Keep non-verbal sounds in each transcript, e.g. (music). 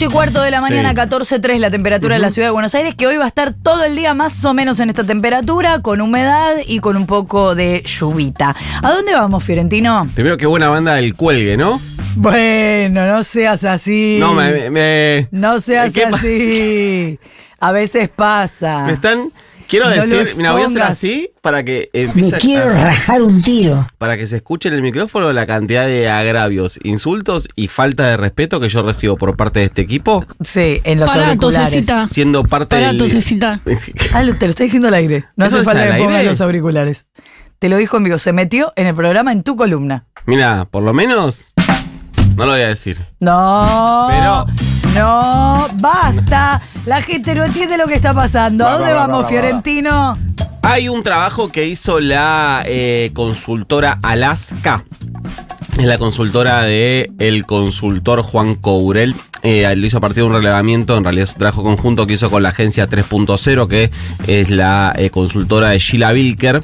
8 y cuarto de la mañana, Sí. 14.3 la temperatura en la ciudad de Buenos Aires, que hoy va a estar todo el día más o menos en esta temperatura, con humedad y con un poco de lluvita. ¿A dónde vamos, Fiorentino? Primero, qué buena banda el cuelgue, ¿no? Bueno, no seas así. No, me. me- No seas ¿Qué pa- así. A veces pasa. (laughs) Me están. Quiero No decir, mira, voy a hacer así para que Me empiece a- quiero rajar un tiro. para que se escuche en el micrófono la cantidad de agravios, insultos y falta de respeto que yo recibo por parte de este equipo, Sí, en los Pará, auriculares. tosecita. siendo parte Pará, del. tosecita. (laughs) Ah, lo- te lo está diciendo al aire. No ¿Eso hace es falta al que pongas los auriculares. Te lo dijo en vivo. Se metió en el programa en tu columna. Mira, por lo menos. No lo voy a decir. No. Pero- No, basta. La gente no entiende lo que está pasando. ¿A dónde va, va, vamos, va, va, Fiorentino? Hay un trabajo que hizo la eh, consultora Alaska. Es la consultora de el consultor Juan Courel. Eh, lo hizo a partir de un relevamiento, en realidad es un trabajo conjunto que hizo con la agencia 3.0, que es la eh, consultora de Sheila Wilker.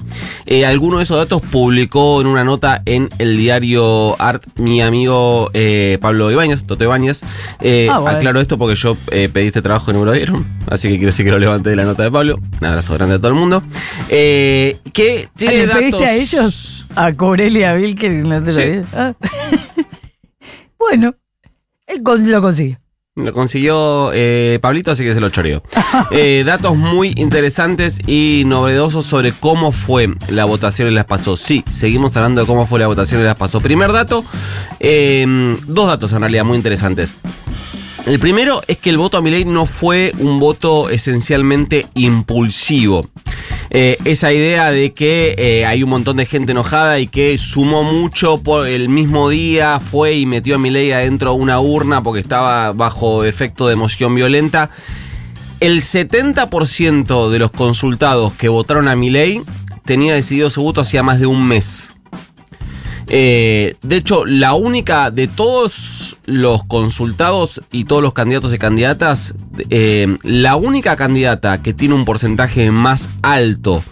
Eh, alguno de esos datos publicó en una nota en el diario Art mi amigo eh, Pablo Ibáñez, Toto Ibáñez. Ah, bueno. Aclaro esto porque yo pedí este trabajo y no me lo dieron, así que quiero decir que lo levanté de la nota de Pablo. Un abrazo grande a todo el mundo. Que tiene ¿Le datos... pediste a ellos? A Corelia Vilker y no te lo Sí. Ah. (laughs) bueno, él con- lo consigue. Lo consiguió eh, Pablito, así que se lo choreo. (laughs) Eh, datos muy interesantes y novedosos sobre cómo fue la votación en las PASO. Sí, seguimos hablando de cómo fue la votación en las PASO. Primer dato, eh, dos datos en realidad muy interesantes. El primero es que el voto a Milei no fue un voto esencialmente impulsivo. Eh, esa idea de que eh, hay un montón de gente enojada y que sumó mucho por el mismo día, fue y metió a Milei adentro de una urna porque estaba bajo efecto de emoción violenta. El 70% de los consultados que votaron a Milei tenía decidido su voto hacía más de un mes. Eh, de hecho, la única de todos los consultados y todos los candidatos y candidatas, eh, la única candidata que tiene un porcentaje más alto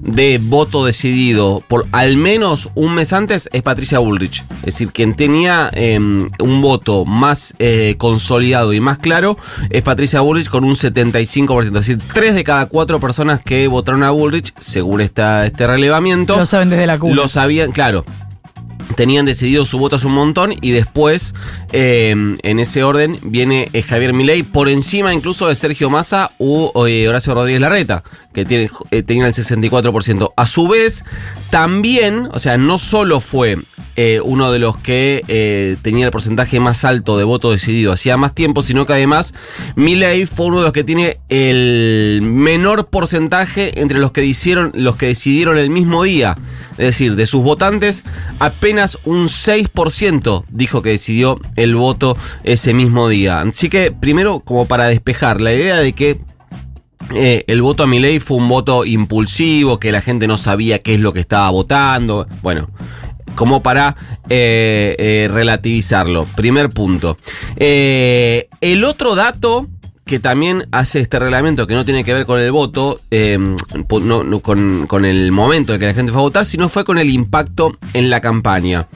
de voto decidido por al menos un mes antes es Patricia Bullrich. Es decir, quien tenía eh, un voto más eh, consolidado y más claro es Patricia Bullrich con un 75%. Es decir, 3 de cada 4 personas que votaron a Bullrich, según esta, este relevamiento, Lo saben desde la cuna. lo sabían, claro. Tenían decidido su voto hace un montón y después, eh, en ese orden, viene eh, Javier Milei por encima incluso de Sergio Massa u eh, Horacio Rodríguez Larreta, que tiene, eh, tenían el 64%. A su vez, también, o sea, no solo fue uno de los que tenía el porcentaje más alto de voto decidido hacía más tiempo, sino que además Milei fue uno de los que tiene el menor porcentaje entre los que hicieron, los que decidieron el mismo día. Es decir, de sus votantes, apenas un 6% dijo que decidió el voto ese mismo día. Así que, primero, como para despejar la idea de que eh, el voto a Milei fue un voto impulsivo, que la gente no sabía qué es lo que estaba votando. Bueno, como para eh, eh, relativizarlo. Primer punto. El otro dato que también hace este reglamento, que no tiene que ver con el voto, eh, no- con, el momento en que la gente fue a votar, sino fue con el impacto en la campaña.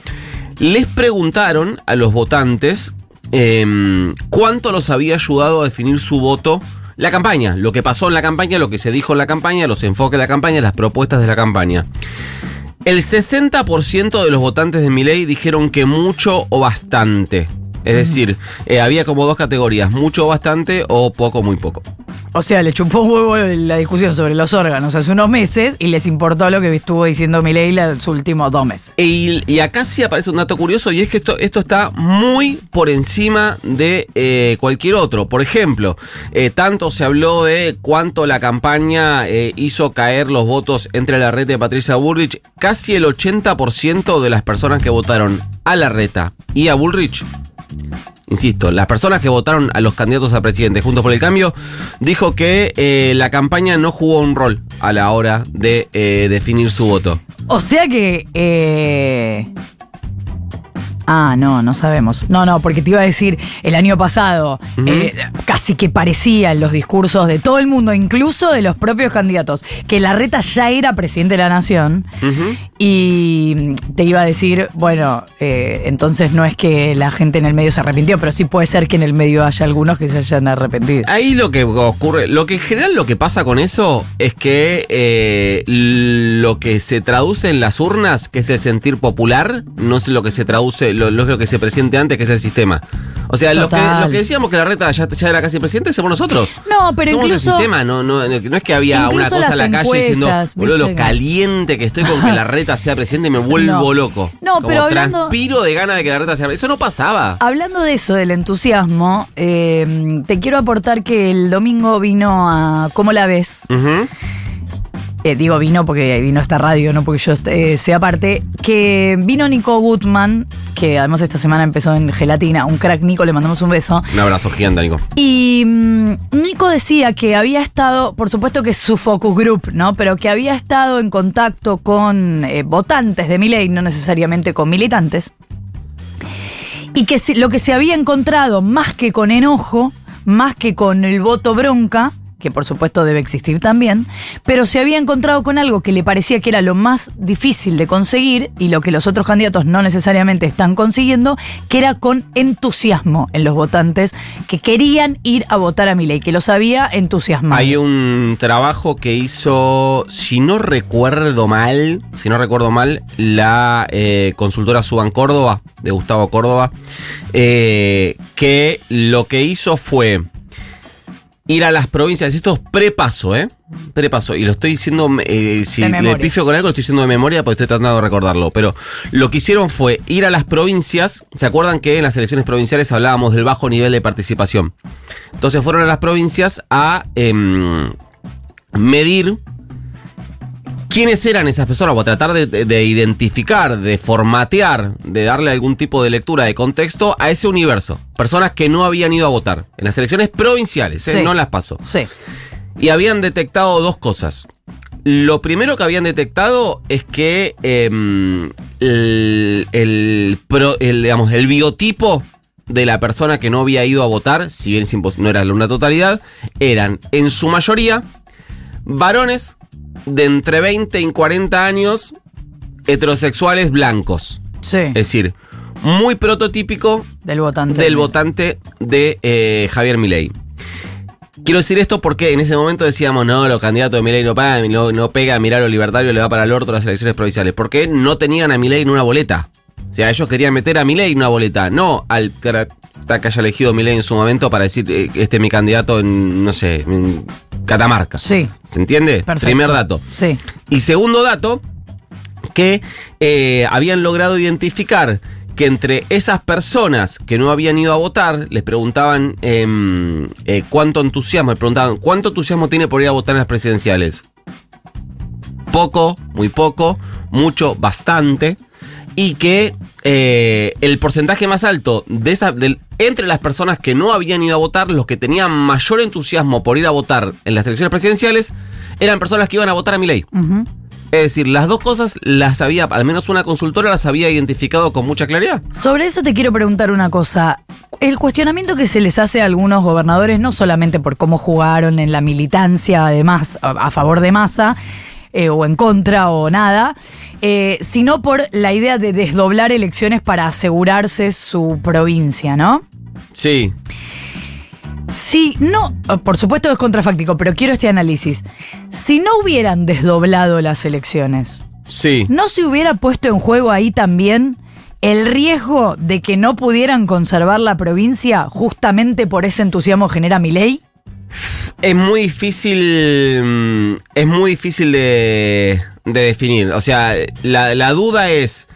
Les preguntaron a los votantes eh, cuánto los había ayudado a definir su voto la campaña, lo que pasó en la campaña, lo que se dijo en la campaña, los enfoques de la campaña, las propuestas de la campaña. El 60% de los votantes de Milei dijeron que mucho o bastante. Es decir, eh, había como dos categorías, mucho o bastante o poco muy poco. O sea, le chupó un huevo la discusión sobre los órganos hace unos meses y les importó lo que estuvo diciendo Milei los últimos dos meses. Y, y acá sí aparece un dato curioso y es que esto, esto está muy por encima de eh, cualquier otro. Por ejemplo, eh, tanto se habló de cuánto la campaña hizo caer los votos entre la reta de Patricia Bullrich. Casi el 80% de las personas que votaron a la reta y a Bullrich Insisto, las personas que votaron a los candidatos a presidente Juntos por el Cambio dijo que eh, la campaña no jugó un rol a la hora de eh, definir su voto. O sea que. eh, Ah, no, no sabemos. No, no, porque te iba a decir, el año pasado eh, casi que parecía en los discursos de todo el mundo, incluso de los propios candidatos, que Larreta ya era presidente de la nación. Y te iba a decir, bueno, eh, entonces no es que la gente en el medio se arrepintió, pero sí puede ser que en el medio haya algunos que se hayan arrepentido. Ahí lo que ocurre, lo que en general lo que pasa con eso es que eh, lo que se traduce en las urnas, que es el sentir popular, no es lo que se traduce, lo, lo, que se presiente antes, que es el sistema. O sea, los que, Total. los que decíamos que la reta ya, ya era casi presidente, somos nosotros. No, pero somos incluso- el sistema, no, no, no es que había una cosa en la calle diciendo, boludo, lo caliente que estoy con que la (laughs) reta sea presidente y me vuelvo No. loco. No, Como pero hablando- transpiro de gana de que la reta sea Eso no pasaba. Hablando de eso, del entusiasmo, eh, te quiero aportar que el domingo vino a ¿Cómo la ves? Ujú. Eh, digo vino porque vino esta radio, no porque yo eh, sea parte. Que vino Nico Gutman, que además esta semana empezó en Gelatina. Un crack Nico, le mandamos un beso. Un abrazo gigante, Nico. Y mm, Nico decía que había estado, por supuesto que es su focus group, ¿no? Pero que había estado en contacto con eh, votantes de Milei, no necesariamente con militantes. Y que lo que se había encontrado, más que con enojo, más que con el voto bronca, que por supuesto debe existir también, pero se había encontrado con algo que le parecía que era lo más difícil de conseguir y lo que los otros candidatos no necesariamente están consiguiendo, que era con entusiasmo en los votantes que querían ir a votar a Milei, que los había entusiasmado. Hay un trabajo que hizo, si no recuerdo mal, si no recuerdo mal, la eh, consultora Suban Córdoba, de Gustavo Córdoba, eh, que lo que hizo fue ir a las provincias, esto es prepaso, ¿eh? Prepaso, y lo estoy diciendo, eh, si memoria. pifio con algo, lo estoy diciendo de memoria porque estoy tratando de recordarlo, pero lo que hicieron fue ir a las provincias, ¿se acuerdan que en las elecciones provinciales hablábamos del bajo nivel de participación? Entonces fueron a las provincias a em, medir quiénes eran esas personas, o a tratar de, de- de identificar, de formatear, de darle algún tipo de lectura de contexto a ese universo. Personas que no habían ido a votar en las elecciones provinciales, ¿eh? Sí. no las pasó. Sí. Y habían detectado dos cosas. Lo primero que habían detectado es que em, el, el pro- el, digamos, el biotipo de la persona que no había ido a votar, si bien no era una totalidad, eran en su mayoría varones de entre 20 y 40 años heterosexuales blancos. Sí. Es decir, muy prototípico del votante. del votante de eh, Javier Milei. Quiero decir esto porque en ese momento decíamos, no, los candidatos de Milei no pagan, no, no pega, mirar lo libertario le va para el orto las elecciones provinciales. Porque no tenían a Milei en una boleta. O sea, ellos querían meter a Milei en una boleta, no al que haya elegido Milei en su momento para decir, eh, este es mi candidato en, no sé, en Catamarca. Sí. ¿Se entiende? Perfecto. Primer dato. Sí. Y segundo dato, que eh, habían logrado identificar que entre esas personas que no habían ido a votar, les preguntaban em, eh, cuánto entusiasmo, les preguntaban cuánto entusiasmo tiene por ir a votar en las presidenciales. Poco, muy poco, mucho, bastante. Y que eh, el porcentaje más alto de esa, entre las personas que no habían ido a votar, los que tenían mayor entusiasmo por ir a votar en las elecciones presidenciales, eran personas que iban a votar a mi ley. Es decir, las dos cosas las había, al menos una consultora las había identificado con mucha claridad. Sobre eso te quiero preguntar una cosa. El cuestionamiento que se les hace a algunos gobernadores, no solamente por cómo jugaron en la militancia, además, a, a favor de masa, eh, o en contra, o nada, eh, sino por la idea de desdoblar elecciones para asegurarse su provincia, ¿no? Sí. Si no, por supuesto es contrafáctico, pero quiero este análisis. Si no hubieran desdoblado las elecciones, Sí. ¿No se hubiera puesto en juego ahí también el riesgo de que no pudieran conservar la provincia justamente por ese entusiasmo que genera mi ley? Es muy difícil. mm, Es muy difícil de, de definir. O sea, la, la duda es.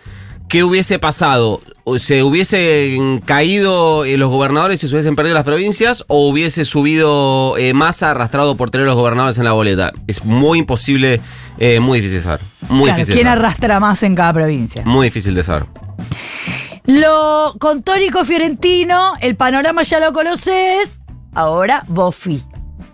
¿Qué hubiese pasado? ¿O ¿Se hubiesen caído eh, los gobernadores y se hubiesen perdido las provincias? ¿O hubiese subido eh, masa arrastrado por tener los gobernadores en la boleta? Es muy imposible, eh, muy difícil de saber. Muy Claro, difícil. ¿Quién saber. arrastra más en cada provincia? Muy difícil de saber. Lo con Tórico Fiorentino, el panorama ya lo conoces. Ahora, Bofi.